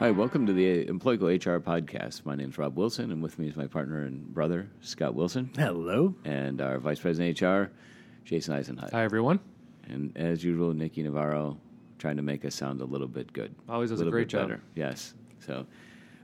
Hi, welcome to the Employco HR podcast. My name is Rob Wilson, and with me is my partner and brother, Scott Wilson, Hello. and our Vice President HR, Jason Eisenhut. Hi, everyone. And as usual, Nikki Navarro trying to make us sound a little bit good. Always does a little great bit job. Better. Yes. So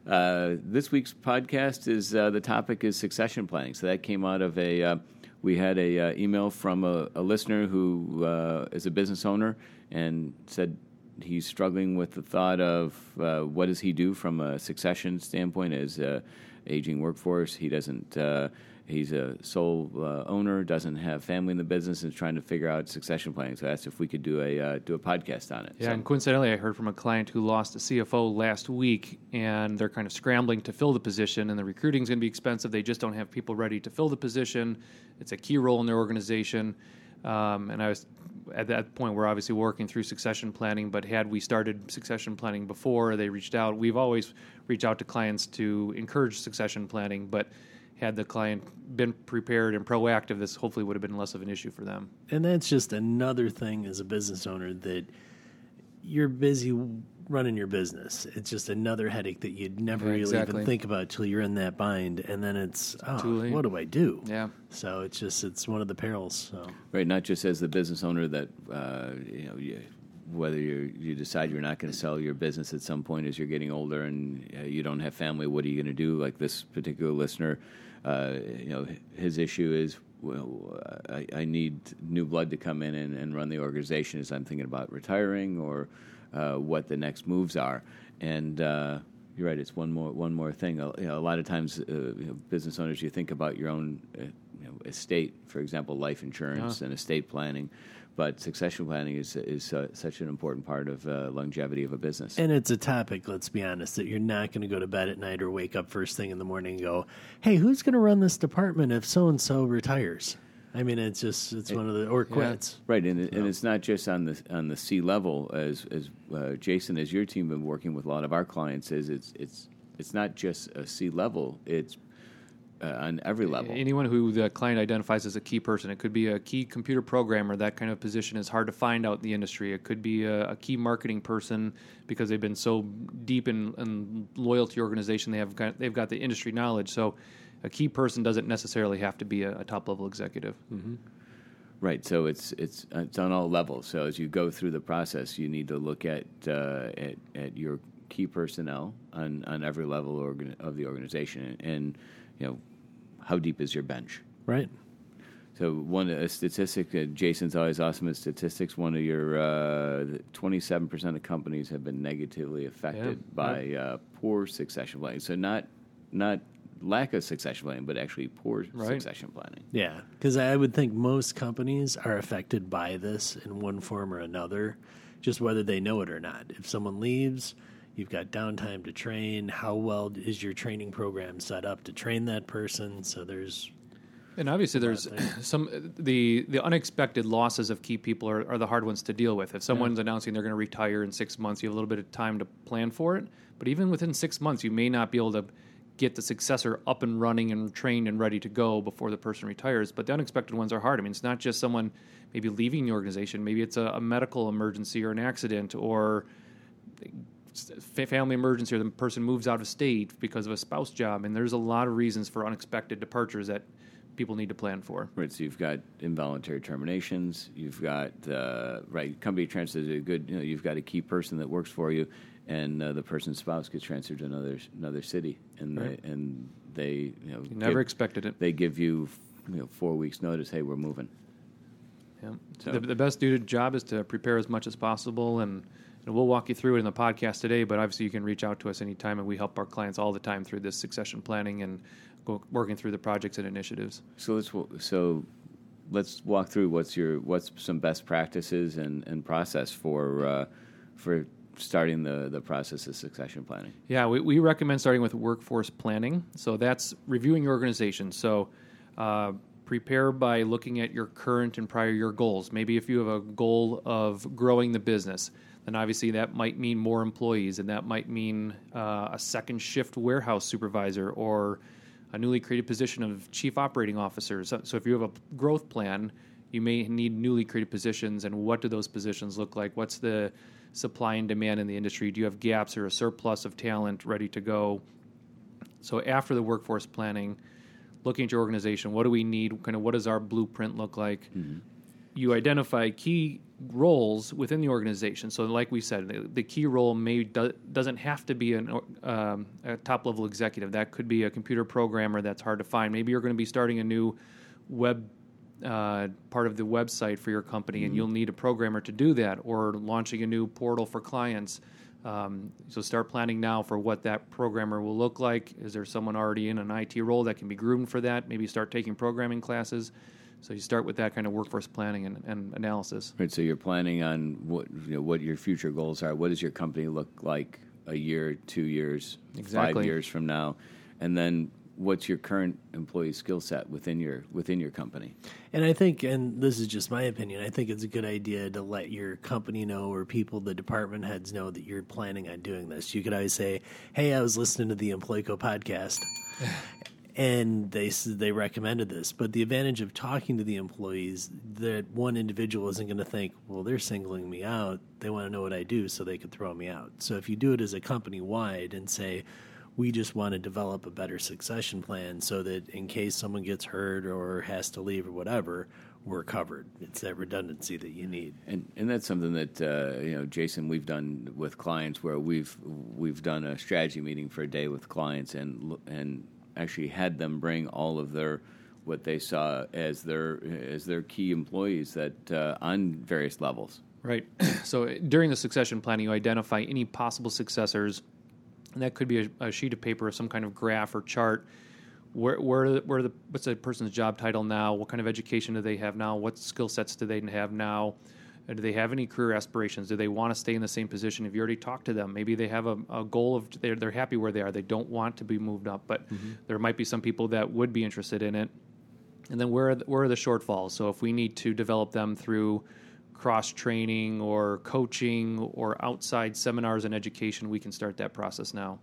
uh, this week's podcast is uh, the topic is succession planning. So that came out of a uh, we had a uh, email from a, a listener who uh, is a business owner and said he's struggling with the thought of uh, what does he do from a succession standpoint as a aging workforce. He doesn't. Uh, he's a sole uh, owner, doesn't have family in the business, and is trying to figure out succession planning. So I asked if we could do a uh, do a podcast on it. Yeah, So- and coincidentally, I heard from a client who lost a CFO last week, and they're kind of scrambling to fill the position, and the recruiting is going to be expensive. They just don't have people ready to fill the position. It's a key role in their organization. Um, and I was at that point, we're obviously working through succession planning, but had we started succession planning before they reached out, we've always reached out to clients to encourage succession planning, but had the client been prepared and proactive, this hopefully would have been less of an issue for them. And that's just another thing as a business owner that you're busy running your business. It's just another headache that you'd never Yeah, really exactly. even think about till you're in that bind, and then it's oh, what do I do? Yeah. So it's just it's one of the perils. So Right, not just as the business owner that uh, you know, you, whether you you decide you're not going to sell your business at some point as you're getting older and uh, you don't have family. What are you going to do? Like this particular listener, uh, you know, his issue is. Well, I, I need new blood to come in and, and run the organization as I'm thinking about retiring or uh, what the next moves are. And uh, you're right; it's one more one more thing. You know, a lot of times, uh, you know, business owners, you think about your own uh, you know, estate, for example, life insurance and estate planning. But succession planning is is uh, such an important part of uh, longevity of a business. and it's a topic. Let's be honest that you're not going to go to bed at night or wake up first thing in the morning and go, "Hey, who's going to run this department if so and so retires?" I mean, it's just it's one of the or quits. Right, and, it, and it's not just on the on the C level as as uh, Jason, as your team been working with a lot of our clients. Is it's it's it's not just a C level; it's uh, on every level. Anyone who the client identifies as a key person, it could be a key computer programmer. That kind of position is hard to find out in the industry. It could be a, a key marketing person because they've been so deep in, in loyal to your organization. They have got, they've got the industry knowledge. So, a key person doesn't necessarily have to be a, a top level executive. Right, so it's it's it's on all levels. So as you go through the process, you need to look at uh, at, at your key personnel on, on every level organ- of the organization, and you know how deep is your bench. Right. So one a statistic, uh, Jason's always awesome at statistics. One of your twenty-seven percent of companies have been negatively affected Yeah, by uh, poor succession planning. So not not lack of succession planning, but actually poor Right. succession planning. Yeah, because I would think most companies are affected by this in one form or another, just whether they know it or not. If someone leaves, you've got downtime to train. How well is your training program set up to train that person? So there's And obviously, there's some the the unexpected losses of key people are, are the hard ones to deal with. If someone's announcing they're going to retire in six months, you have a little bit of time to plan for it. But even within six months, you may not be able to get the successor up and running and trained and ready to go before the person retires. But the unexpected ones are hard. I mean, it's not just someone maybe leaving the organization. Maybe it's a, a medical emergency or an accident or family emergency or the person moves out of state because of a spouse job. And there's a lot of reasons for unexpected departures that people need to plan for. Right, so you've got involuntary terminations. You've got uh, right company transfers a good. You know, you've got a key person that works for you, and uh, the person's spouse gets transferred to another another city, and Right. they, and they you know You never give- expected it. they give you you know four weeks notice. Hey, we're moving. Yeah. So- The, the best dude job is to prepare as much as possible, and, and we'll walk you through it in the podcast today. But obviously, you can reach out to us anytime, and we help our clients all the time through this succession planning and go, working through the projects and initiatives. So let's so let's walk through what's your what's some best practices and, and process for uh, for starting the, the process of succession planning. Yeah, we, we recommend starting with workforce planning. So that's reviewing your organization. So uh, prepare by looking at your current and prior year goals. Maybe if you have a goal of growing the business, then obviously that might mean more employees, and that might mean uh, a second shift warehouse supervisor or a newly created position of chief operating officer. So, so if you have a growth plan, you may need newly created positions, and what do those positions look like? What's the supply and demand in the industry? Do you have gaps or a surplus of talent ready to go? So after the workforce planning, looking at your organization, what do we need? Kind of what does our blueprint look like? Mm-hmm. You identify key roles within the organization. So, like we said, the, the key role may do, doesn't have to be an, um, a top level executive. That could be a computer programmer that's hard to find. Maybe you're going to be starting a new web uh, part of the website for your company, mm-hmm. and you'll need a programmer to do that, or launching a new portal for clients. Um, so start planning now for what that programmer will look like. Is there someone already in an IT role that can be groomed for that? Maybe start taking programming classes. So you start with that kind of workforce planning and, and analysis. Right. So you're planning on what you know what your future goals are. What does your company look like a year, two years, exactly. five years from now, and then what's your current employee skill set within your within your company and i think and this is just my opinion i think it's a good idea to let your company know or people the department heads know that you're planning on doing this you could always say hey i was listening to the employco podcast and they they recommended this but the advantage of talking to the employees that one individual isn't going to think well they're singling me out they want to know what i do so they could throw me out so if you do it as a company wide and say we just want to develop a better succession plan so that in case someone gets hurt or has to leave or whatever, we're covered. It's that redundancy that you need. And and that's something that uh, you know, Jason, we've done with clients where we've we've done a strategy meeting for a day with clients and and actually had them bring all of their what they saw as their as their key employees that uh, on various levels. Right. so during the succession planning, you identify any possible successors and that could be a, a, sheet of paper or some kind of graph or chart. Where, where, where the what's a person's job title now? What kind of education do they have now? What skill sets do they have now? Do they have any career aspirations? Do they want to stay in the same position? If you already talked to them, maybe they have a, a goal of they're, they're happy where they are. They don't want to be moved up, but mm-hmm. there might be some people that would be interested in it. And then where are the, where are the shortfalls? So if we need to develop them through cross training or coaching or outside seminars and education, we can start that process now.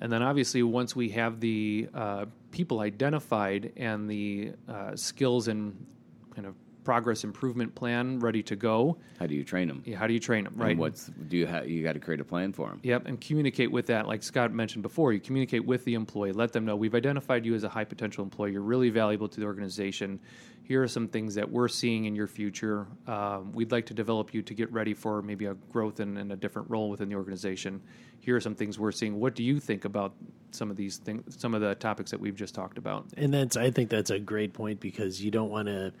And then obviously, once we have the uh, people identified and the uh, skills and kind of progress improvement plan ready to go. How do you train them? Yeah, how do you train them? Right. And what's do you have? You got to create a plan for them. Yep, and communicate with that. Like Scott mentioned before, you communicate with the employee. Let them know we've identified you as a high potential employee. You're really valuable to the organization. Here are some things that we're seeing in your future. Um, we'd like to develop you to get ready for maybe a growth in, in a different role within the organization. Here are some things we're seeing. What do you think about some of these things? Some of the topics that we've just talked about. And that's I think that's a great point because you don't want to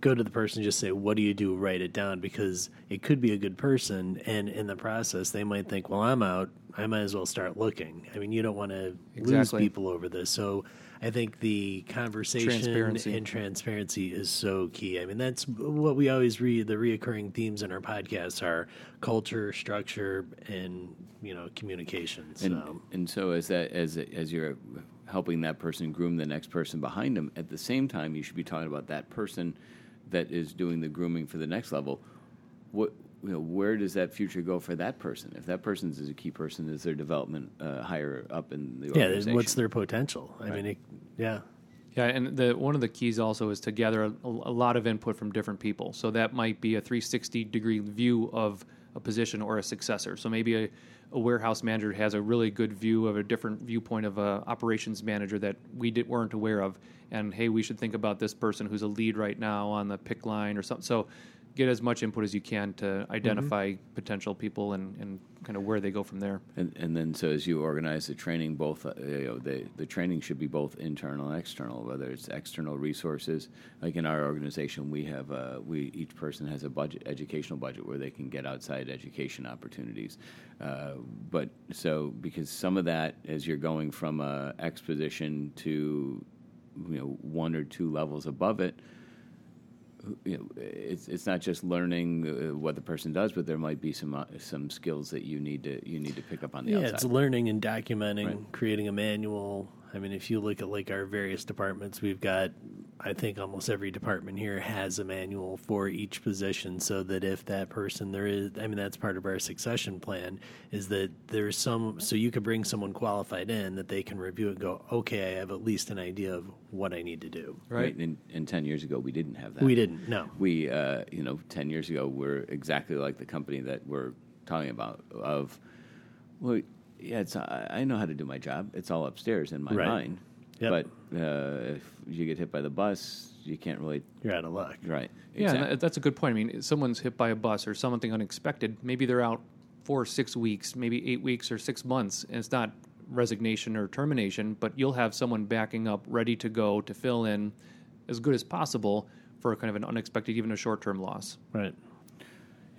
go to the person and just say, "What do you do?" Write it down because it could be a good person, and in the process, they might think, "Well, I'm out. I might as well start looking." I mean, you don't want to exactly. lose people over this, so. I think the conversation transparency. and transparency is so key. I mean, that's what we always read. The reoccurring themes in our podcasts are culture, structure, and you know, communication. So. And, and so, as that as as you're helping that person groom the next person behind them, at the same time, you should be talking about that person that is doing the grooming for the next level, what you know, where does that future go for that person? If that person is a key person, is their development uh, higher up in the organization? Yeah, what's their potential? I right. mean, it, yeah. Yeah, and the one of the keys also is to gather a, a, lot of input from different people. So that might be a 360 degree view of a position or a successor. So maybe a, a warehouse manager has a really good view of a different viewpoint of a operations manager that we did, weren't aware of and hey, we should think about this person who's a lead right now on the pick line or something. So get as much input as you can to identify mm-hmm. potential people and, and kind of where they go from there. And, and then, so as you organize the training, both uh, you know, the the training should be both internal and external. Whether it's external resources, like in our organization, we have uh, we each person has a budget, educational budget, where they can get outside education opportunities. Uh, but so because some of that, as you're going from a exposition to you know one or two levels above it you know, it's it's not just learning uh, what the person does, but there might be some uh, some skills that you need to you need to pick up on the yeah, outside. it's learning and documenting, right. creating a manual. I mean, if you look at like our various departments, we've got I think almost every department here has a manual for each position so that if that person there is I mean that's part of our succession plan is that there's some so you could bring someone qualified in that they can review it and go, Okay, I have at least an idea of what I need to do. Right. And, and ten years ago, we didn't have that. We didn't, no. We, uh, you know, ten years ago, we're exactly like the company that we're talking about. Of, well, yeah, it's I I know how to do my job. It's all upstairs in my Right. mind. Yep. But uh, if you get hit by the bus, you can't really. You're out of luck. Right. Yeah, and that- that's a good point. I mean, someone's hit by a bus or something unexpected. Maybe they're out four or six weeks, maybe eight weeks or six months, and it's not resignation or termination, but you'll have someone backing up, ready to go to fill in as good as possible for kind of an unexpected, even a short term loss. Right.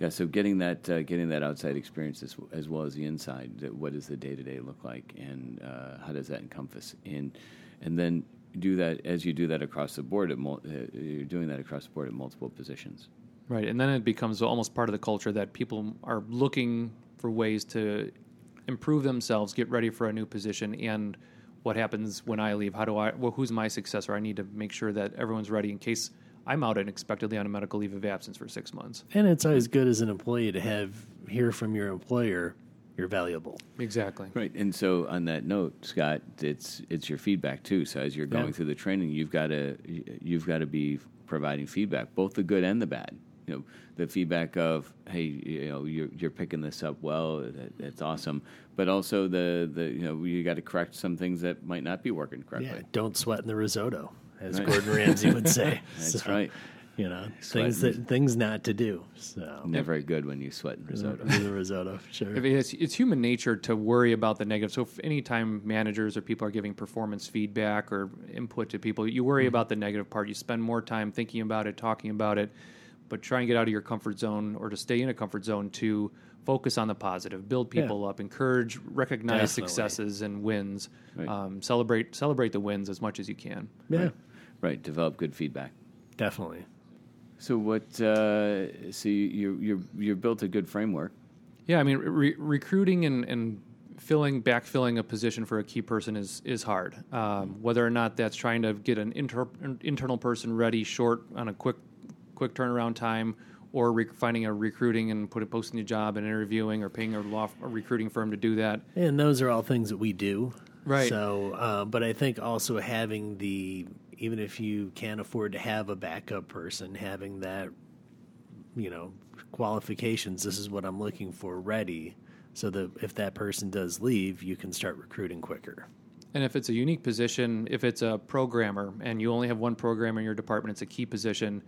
Yeah, so getting that uh, getting that outside experience as, as well as the inside. that What does the day to day look like, and uh, how does that encompass? And and then do that as you do that across the board. At mul- uh, you're doing that across the board at multiple positions. Right, and then it becomes almost part of the culture that people are looking for ways to improve themselves, get ready for a new position, and what happens when I leave? How do I? Well, who's my successor? I need to make sure that everyone's ready in case I'm out unexpectedly on a medical leave of absence for six months. And it's always good as an employee to have hear from your employer you're valuable. Exactly. Right, and so on that note, Scott, it's it's your feedback too. So as you're going Yeah. through the training, you've got to you've got to be providing feedback, both the good and the bad. You know, the feedback of hey, you know, you're you're picking this up well, that, that's awesome. But also the the you know you got to correct some things that might not be working correctly. Yeah, don't sweat in the risotto, as Right. Gordon Ramsay would say. That's So, right. You know, Sweat things that things not to do. So Never good when you sweat in risotto. the risotto, sure. I mean, it's, it's human nature to worry about the negative. So, if anytime managers or people are giving performance feedback or input to people, you worry about the negative part. You spend more time thinking about it, talking about it, but try and get out of your comfort zone or to stay in a comfort zone to focus on the positive, build Yeah. people up, encourage, recognize Definitely. successes and wins, Right. um, celebrate celebrate the wins as much as you can. yeah, Right, develop good feedback. definitely. So what? Uh, so you you you built a good framework. Yeah, I mean, re- recruiting and, and filling, backfilling a position for a key person is is hard. Um, whether or not that's trying to get an inter- internal person ready, short on a quick quick turnaround time, or re- finding a recruiting and put posting a job and interviewing, or paying a law a recruiting firm to do that. And those are all things that we do. Right. So, uh, but I think also having the, even if you can't afford to have a backup person, having that, you know, qualifications, this is what I'm looking for ready, so that if that person does leave, you can start recruiting quicker. And if it's a unique position, if it's a programmer and you only have one programmer in your department, it's a key position,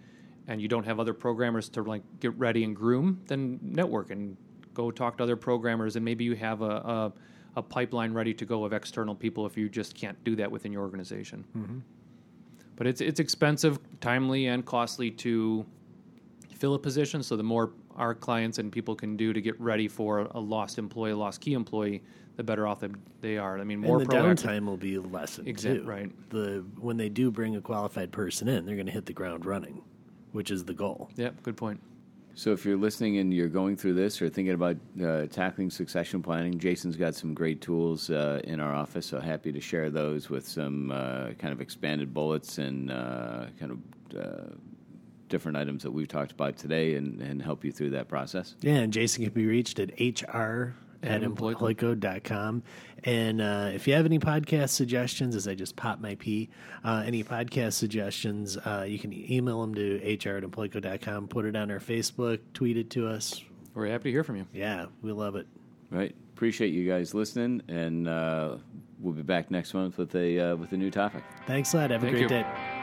and you don't have other programmers to like get ready and groom, then network and go talk to other programmers, and maybe you have a, a, a pipeline ready to go of external people if you just can't do that within your organization. Mm-hmm. But it's it's expensive, timely, and costly to fill a position. So the more our clients and people can do to get ready for a lost employee, a lost key employee, the better off they- they are. I mean, more and the proactive. downtime will be lessened Exact- too. right. The when they do bring a qualified person in, they're going to hit the ground running, which is the goal. Yep. good point. So if you're listening and you're going through this or thinking about uh, tackling succession planning, Jason's got some great tools uh, in our office. So happy to share those with some uh, kind of expanded bullets and uh, kind of uh, different items that we've talked about today, and, and help you through that process. Yeah, and Jason can be reached at hr at At Employco. employco.com. And uh, if you have any podcast suggestions, as I just popped my pee, uh, any podcast suggestions, uh, you can email them to hr at employco.com, put it on our Facebook, tweet it to us. We're happy to hear from you. Yeah, we love it. Right. Appreciate you guys listening, and uh, we'll be back next month with a uh, with a new topic. Thanks a lot. Have a Thank great you. day.